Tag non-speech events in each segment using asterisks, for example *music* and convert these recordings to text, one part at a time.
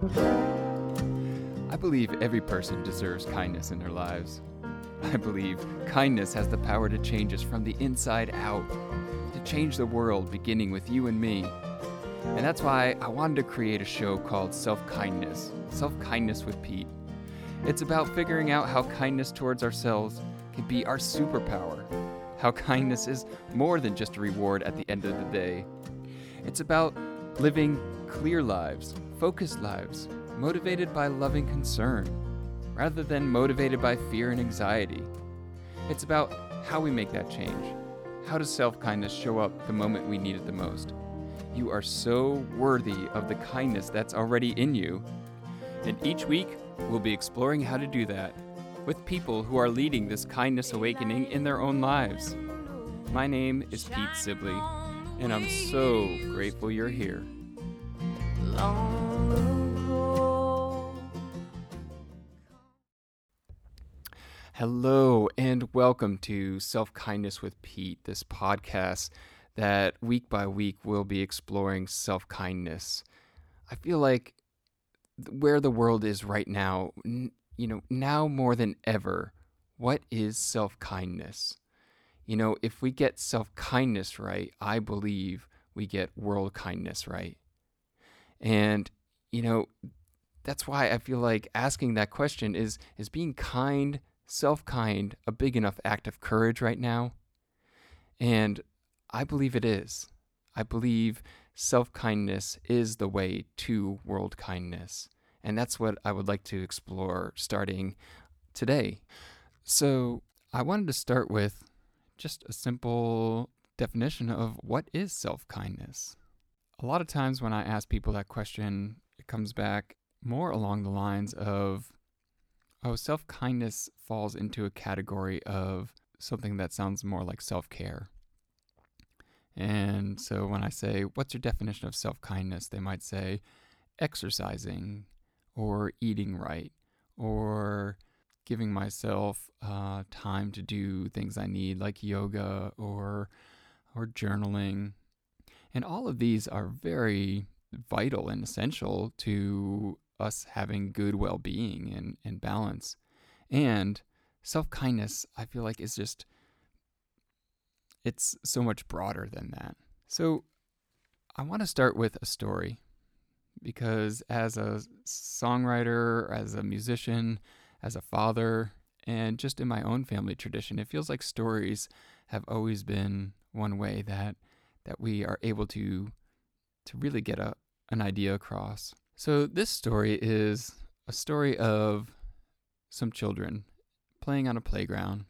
I believe every person deserves kindness in their lives. I believe kindness has the power to change us from the inside out, to change the world beginning with you and me. And that's why I wanted to create a show called Self Kindness Self Kindness with Pete. It's about figuring out how kindness towards ourselves can be our superpower, how kindness is more than just a reward at the end of the day. It's about living clear lives, focused lives, motivated by loving concern, rather than motivated by fear and anxiety. It's about how we make that change. How does self kindness show up the moment we need it the most? You are so worthy of the kindness that's already in you. And each week, we'll be exploring how to do that with people who are leading this kindness awakening in their own lives. My name is Pete Sibley, and I'm so grateful you're here. Hello, and welcome to Self Kindness with Pete, this podcast that week by week we'll be exploring self kindness. I feel like where the world is right now, you know, now more than ever, what is self kindness? You know, if we get self kindness right, I believe we get world kindness right. And, you know, that's why I feel like asking that question is is being kind self kind a big enough act of courage right now? And I believe it is. I believe self kindness is the way to world kindness. And that's what I would like to explore starting today. So, I wanted to start with just a simple definition of what is self kindness. A lot of times when I ask people that question, it comes back more along the lines of Oh, self kindness falls into a category of something that sounds more like self care. And so when I say, What's your definition of self kindness? they might say, exercising or eating right or giving myself uh, time to do things I need, like yoga or, or journaling. And all of these are very vital and essential to us having good well being and, and balance. And self kindness, I feel like, is just, it's so much broader than that. So I want to start with a story because as a songwriter, as a musician, as a father, and just in my own family tradition, it feels like stories have always been one way that that we are able to to really get a, an idea across. So, this story is a story of some children playing on a playground.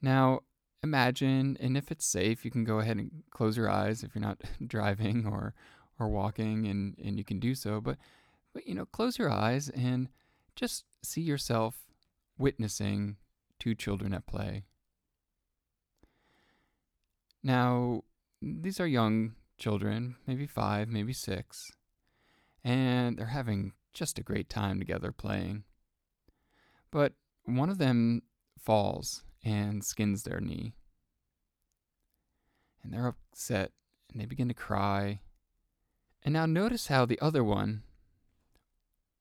Now, imagine, and if it's safe, you can go ahead and close your eyes if you're not *laughs* driving or, or walking, and, and you can do so. But, but, you know, close your eyes and just see yourself witnessing two children at play. Now, these are young children, maybe five, maybe six and they're having just a great time together playing. But one of them falls and skins their knee. And they're upset and they begin to cry. And now notice how the other one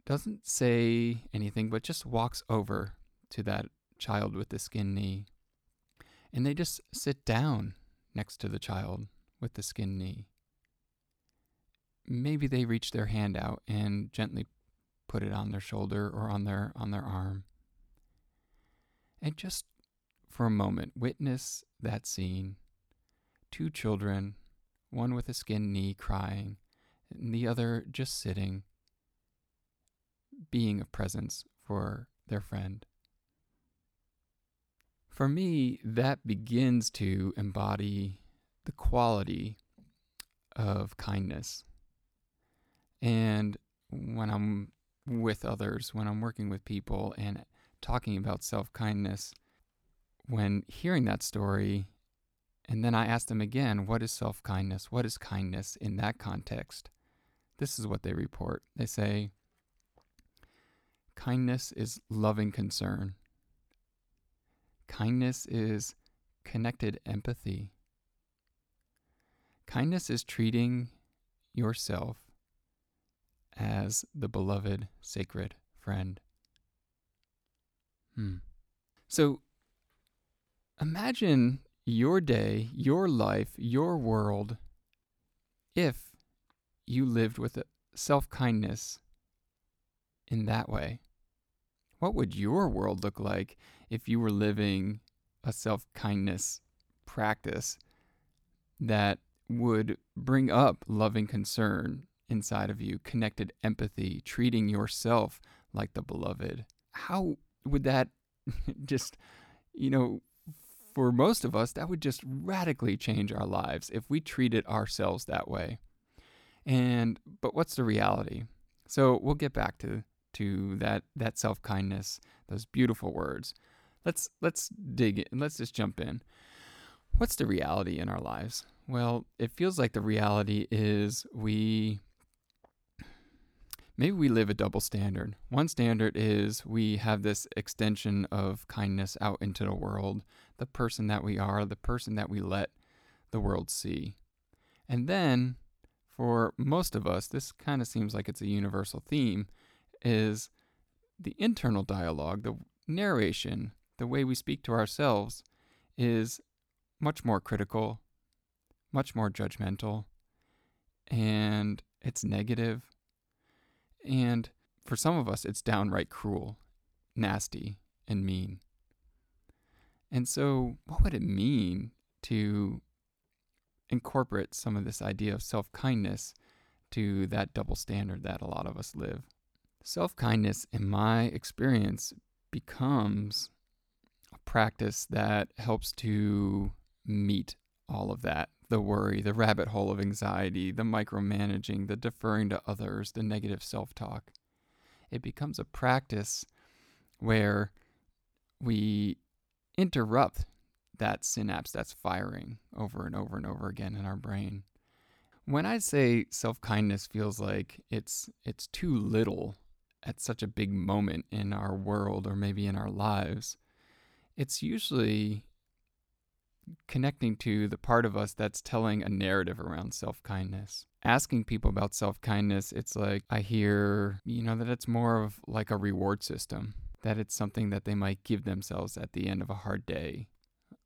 doesn't say anything but just walks over to that child with the skin knee. And they just sit down next to the child with the skin knee maybe they reach their hand out and gently put it on their shoulder or on their on their arm. And just for a moment witness that scene. Two children, one with a skin knee crying, and the other just sitting, being a presence for their friend. For me, that begins to embody the quality of kindness and when I'm with others, when I'm working with people and talking about self kindness, when hearing that story, and then I ask them again, what is self kindness? What is kindness in that context? This is what they report. They say, kindness is loving concern. Kindness is connected empathy. Kindness is treating yourself as the beloved, sacred friend. Hmm. So imagine your day, your life, your world if you lived with self kindness in that way. What would your world look like if you were living a self kindness practice that would bring up loving concern inside of you, connected empathy, treating yourself like the beloved? How would that *laughs* just, you know, for most of us, that would just radically change our lives if we treated ourselves that way. And but what's the reality? So we'll get back to to that that self-kindness, those beautiful words. Let's let's dig in. Let's just jump in. What's the reality in our lives? Well, it feels like the reality is we maybe we live a double standard. One standard is we have this extension of kindness out into the world, the person that we are, the person that we let the world see. And then for most of us, this kind of seems like it's a universal theme, is the internal dialogue, the narration, the way we speak to ourselves is much more critical, much more judgmental, and it's negative. And for some of us, it's downright cruel, nasty, and mean. And so, what would it mean to incorporate some of this idea of self kindness to that double standard that a lot of us live. Self kindness, in my experience, becomes a practice that helps to meet all of that the worry, the rabbit hole of anxiety, the micromanaging, the deferring to others, the negative self talk. It becomes a practice where we interrupt that synapse that's firing over and over and over again in our brain. When I say self-kindness feels like it's it's too little at such a big moment in our world or maybe in our lives, it's usually connecting to the part of us that's telling a narrative around self kindness. Asking people about self kindness, it's like I hear, you know, that it's more of like a reward system, that it's something that they might give themselves at the end of a hard day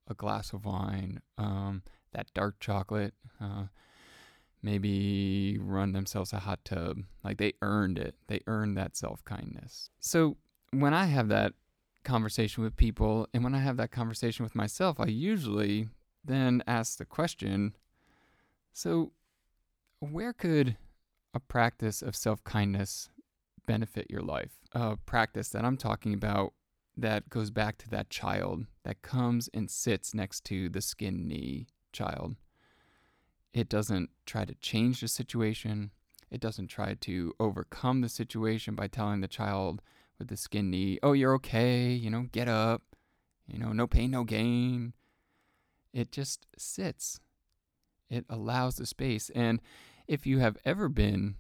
a glass of wine, um, that dark chocolate, uh, maybe run themselves a hot tub. Like they earned it. They earned that self kindness. So when I have that conversation with people and when I have that conversation with myself, I usually then ask the question so, where could a practice of self kindness benefit your life? A practice that I'm talking about that goes back to that child that comes and sits next to the skin knee child. It doesn't try to change the situation. It doesn't try to overcome the situation by telling the child with the skin knee, oh, you're okay, you know, get up, you know, no pain, no gain. It just sits. It allows the space. And if you have ever been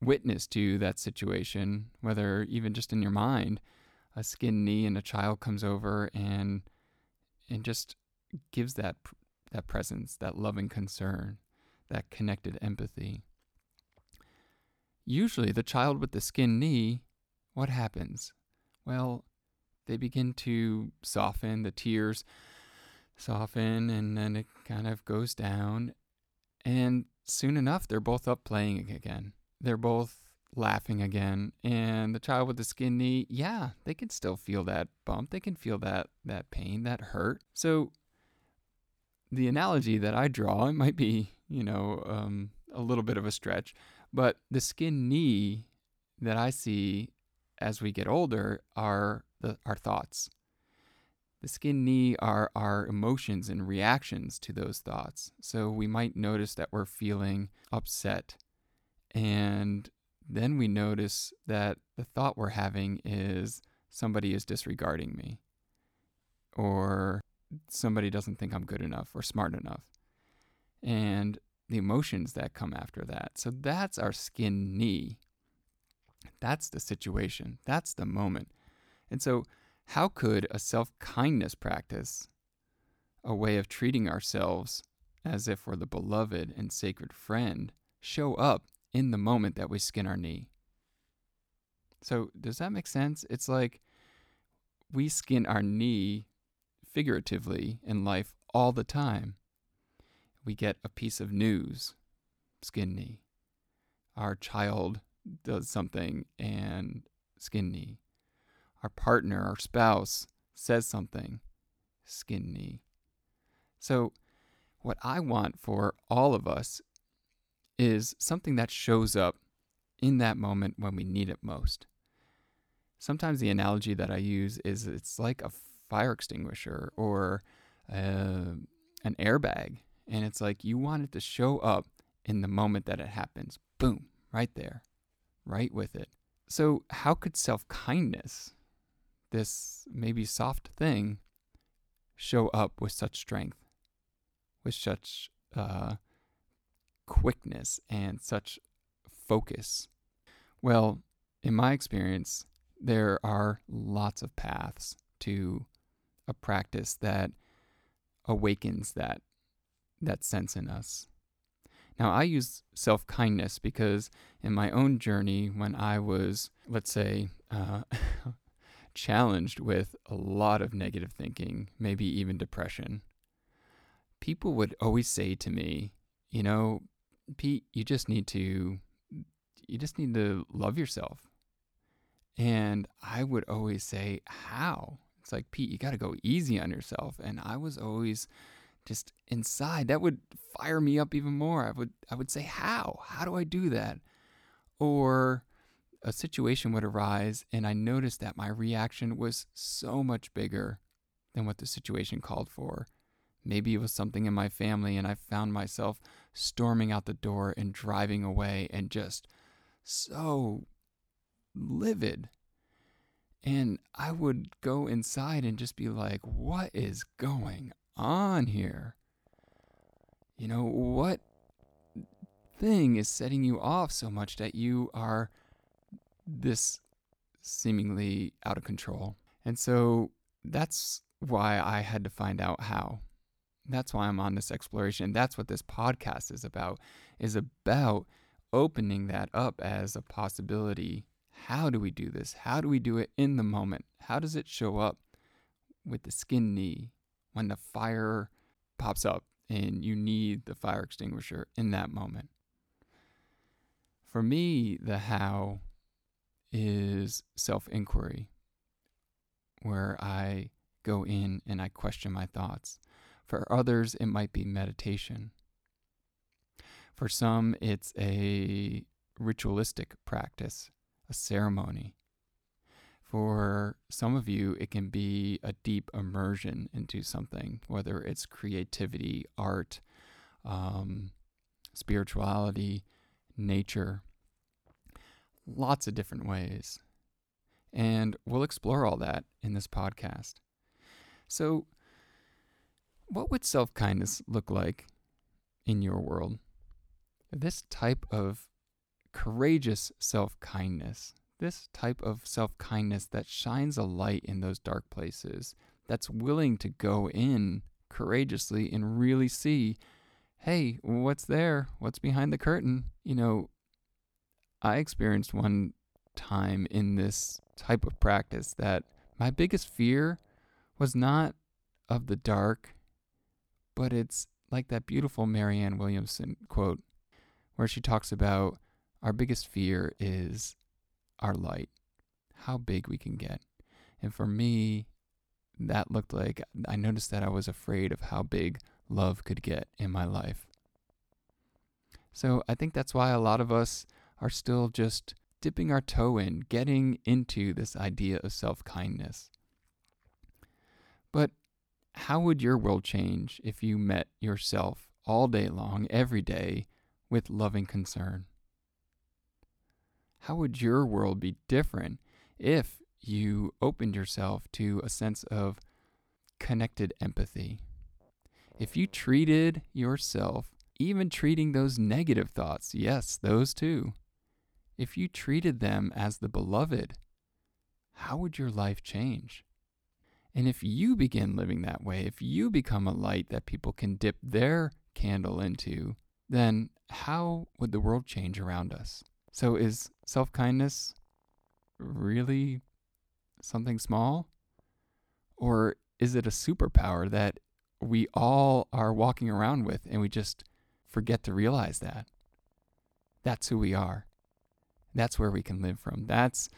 witness to that situation, whether even just in your mind, a skin knee and a child comes over and and just gives that that presence, that loving concern, that connected empathy. Usually the child with the skin knee, what happens? Well, they begin to soften, the tears soften and then it kind of goes down and soon enough they're both up playing again. They're both laughing again and the child with the skin knee yeah they can still feel that bump they can feel that that pain that hurt so the analogy that i draw it might be you know um, a little bit of a stretch but the skin knee that i see as we get older are the, our thoughts. The skin knee are our emotions and reactions to those thoughts. So we might notice that we're feeling upset and then we notice that the thought we're having is somebody is disregarding me, or somebody doesn't think I'm good enough or smart enough. And the emotions that come after that. So that's our skin knee. That's the situation. That's the moment. And so, how could a self kindness practice, a way of treating ourselves as if we're the beloved and sacred friend, show up in the moment that we skin our knee. So, does that make sense? It's like we skin our knee figuratively in life all the time. We get a piece of news, skin knee. Our child does something and skin knee. Our partner, our spouse says something, skin knee. So, what I want for all of us is something that shows up in that moment when we need it most. Sometimes the analogy that I use is it's like a fire extinguisher or uh, an airbag. And it's like you want it to show up in the moment that it happens. Boom, right there, right with it. So, how could self kindness, this maybe soft thing, show up with such strength, with such uh, quickness, and such focus? Well, in my experience, there are lots of paths to a practice that awakens that that sense in us. Now, I use self kindness because in my own journey, when I was, let's say, uh, *laughs* challenged with a lot of negative thinking, maybe even depression, people would always say to me, you know, Pete, you just need to you just need to love yourself. And I would always say, How? It's like, Pete, you got to go easy on yourself. And I was always just inside. That would fire me up even more. I would, I would say, How? How do I do that? Or a situation would arise, and I noticed that my reaction was so much bigger than what the situation called for. Maybe it was something in my family, and I found myself storming out the door and driving away and just so livid. And I would go inside and just be like, what is going on here? You know, what thing is setting you off so much that you are this seemingly out of control? And so that's why I had to find out how. That's why I'm on this exploration. That's what this podcast is about. Is about opening that up as a possibility. How do we do this? How do we do it in the moment? How does it show up with the skin knee when the fire pops up and you need the fire extinguisher in that moment? For me, the how is self inquiry, where I go in and I question my thoughts. For others, it might be meditation. For some, it's a ritualistic practice, a ceremony. For some of you, it can be a deep immersion into something, whether it's creativity, art, um, spirituality, nature, lots of different ways. And we'll explore all that in this podcast. So, what would self kindness look like in your world? This type of courageous self kindness, this type of self kindness that shines a light in those dark places, that's willing to go in courageously and really see, hey, what's there? What's behind the curtain? You know, I experienced one time in this type of practice that my biggest fear was not of the dark, but it's like that beautiful Marianne Williamson quote where she talks about our biggest fear is our light, how big we can get. And for me, that looked like I noticed that I was afraid of how big love could get in my life. So I think that's why a lot of us are still just dipping our toe in, getting into this idea of self kindness. But how would your world change if you met yourself all day long, every day, with loving concern? How would your world be different if you opened yourself to a sense of connected empathy? If you treated yourself, even treating those negative thoughts, yes, those too, if you treated them as the beloved, how would your life change? And if you begin living that way, if you become a light that people can dip their candle into, then how would the world change around us? So, is self kindness really something small? Or is it a superpower that we all are walking around with and we just forget to realize that? That's who we are. That's where we can live from. That's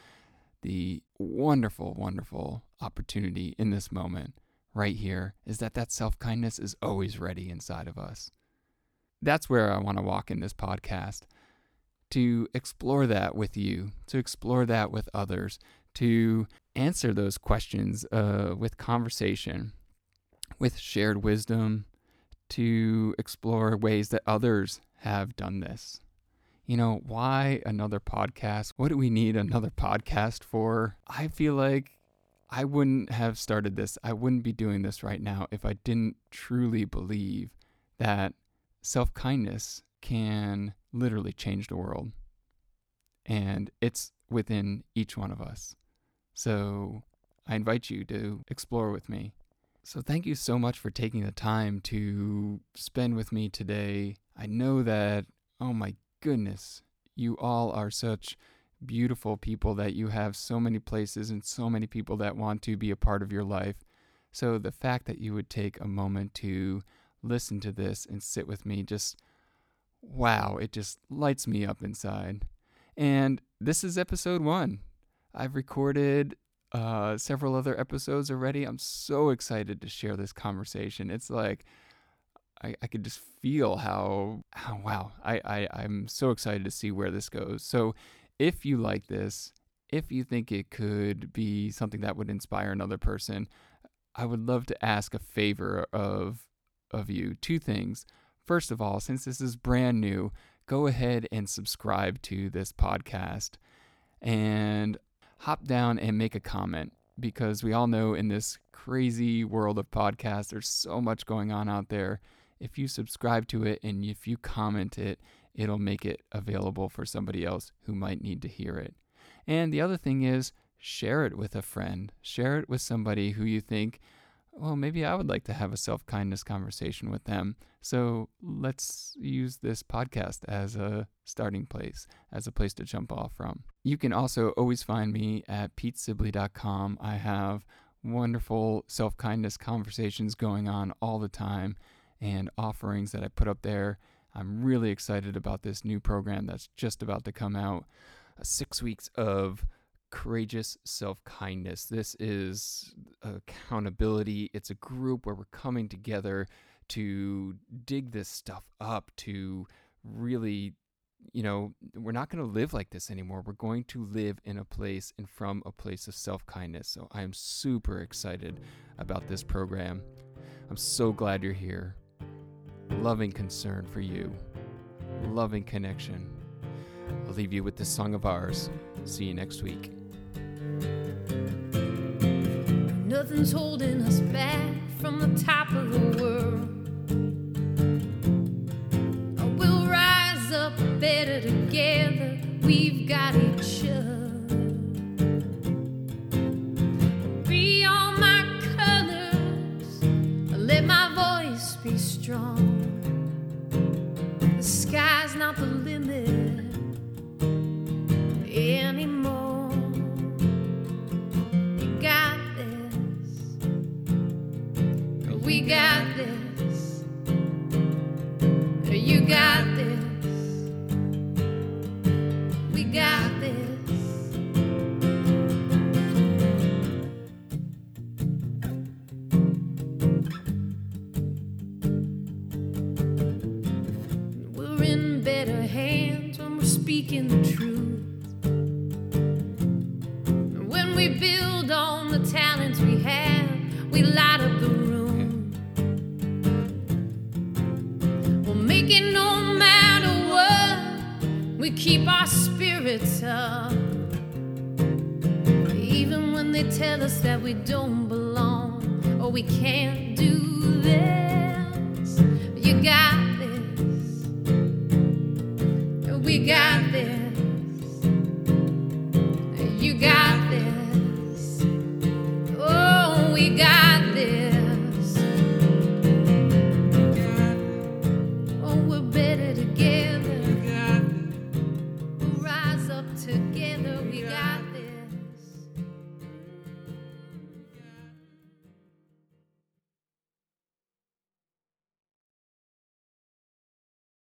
the wonderful, wonderful opportunity in this moment right here is that that self-kindness is always ready inside of us. That's where I want to walk in this podcast to explore that with you, to explore that with others, to answer those questions uh, with conversation, with shared wisdom, to explore ways that others have done this. You know, why another podcast? What do we need another podcast for? I feel like I wouldn't have started this. I wouldn't be doing this right now if I didn't truly believe that self kindness can literally change the world. And it's within each one of us. So I invite you to explore with me. So thank you so much for taking the time to spend with me today. I know that, oh my goodness, you all are such beautiful people that you have so many places and so many people that want to be a part of your life. So the fact that you would take a moment to listen to this and sit with me just wow, it just lights me up inside. And this is episode 1. I've recorded uh, several other episodes already. I'm so excited to share this conversation. It's like I, I could just feel how, how wow, I, I, I'm so excited to see where this goes. So if you like this, if you think it could be something that would inspire another person, I would love to ask a favor of of you. Two things. First of all, since this is brand new, go ahead and subscribe to this podcast and hop down and make a comment because we all know in this crazy world of podcasts, there's so much going on out there. If you subscribe to it and if you comment it, it'll make it available for somebody else who might need to hear it. And the other thing is, share it with a friend. Share it with somebody who you think, well, maybe I would like to have a self kindness conversation with them. So let's use this podcast as a starting place, as a place to jump off from. You can also always find me at petesibley.com. I have wonderful self kindness conversations going on all the time and offerings that I put up there I'm really excited about this new program that's just about to come out. Six weeks of courageous self kindness. This is accountability. It's a group where we're coming together to dig this stuff up, to really, you know, we're not going to live like this anymore. We're going to live in a place and from a place of self kindness. So I am super excited about this program. I'm so glad you're here loving concern for you, loving connection. I'll leave you with this song of ours. See you next week. Nothing's holding us back from the top of the world. They tell us that we don't belong or we can't do this, you got this. We got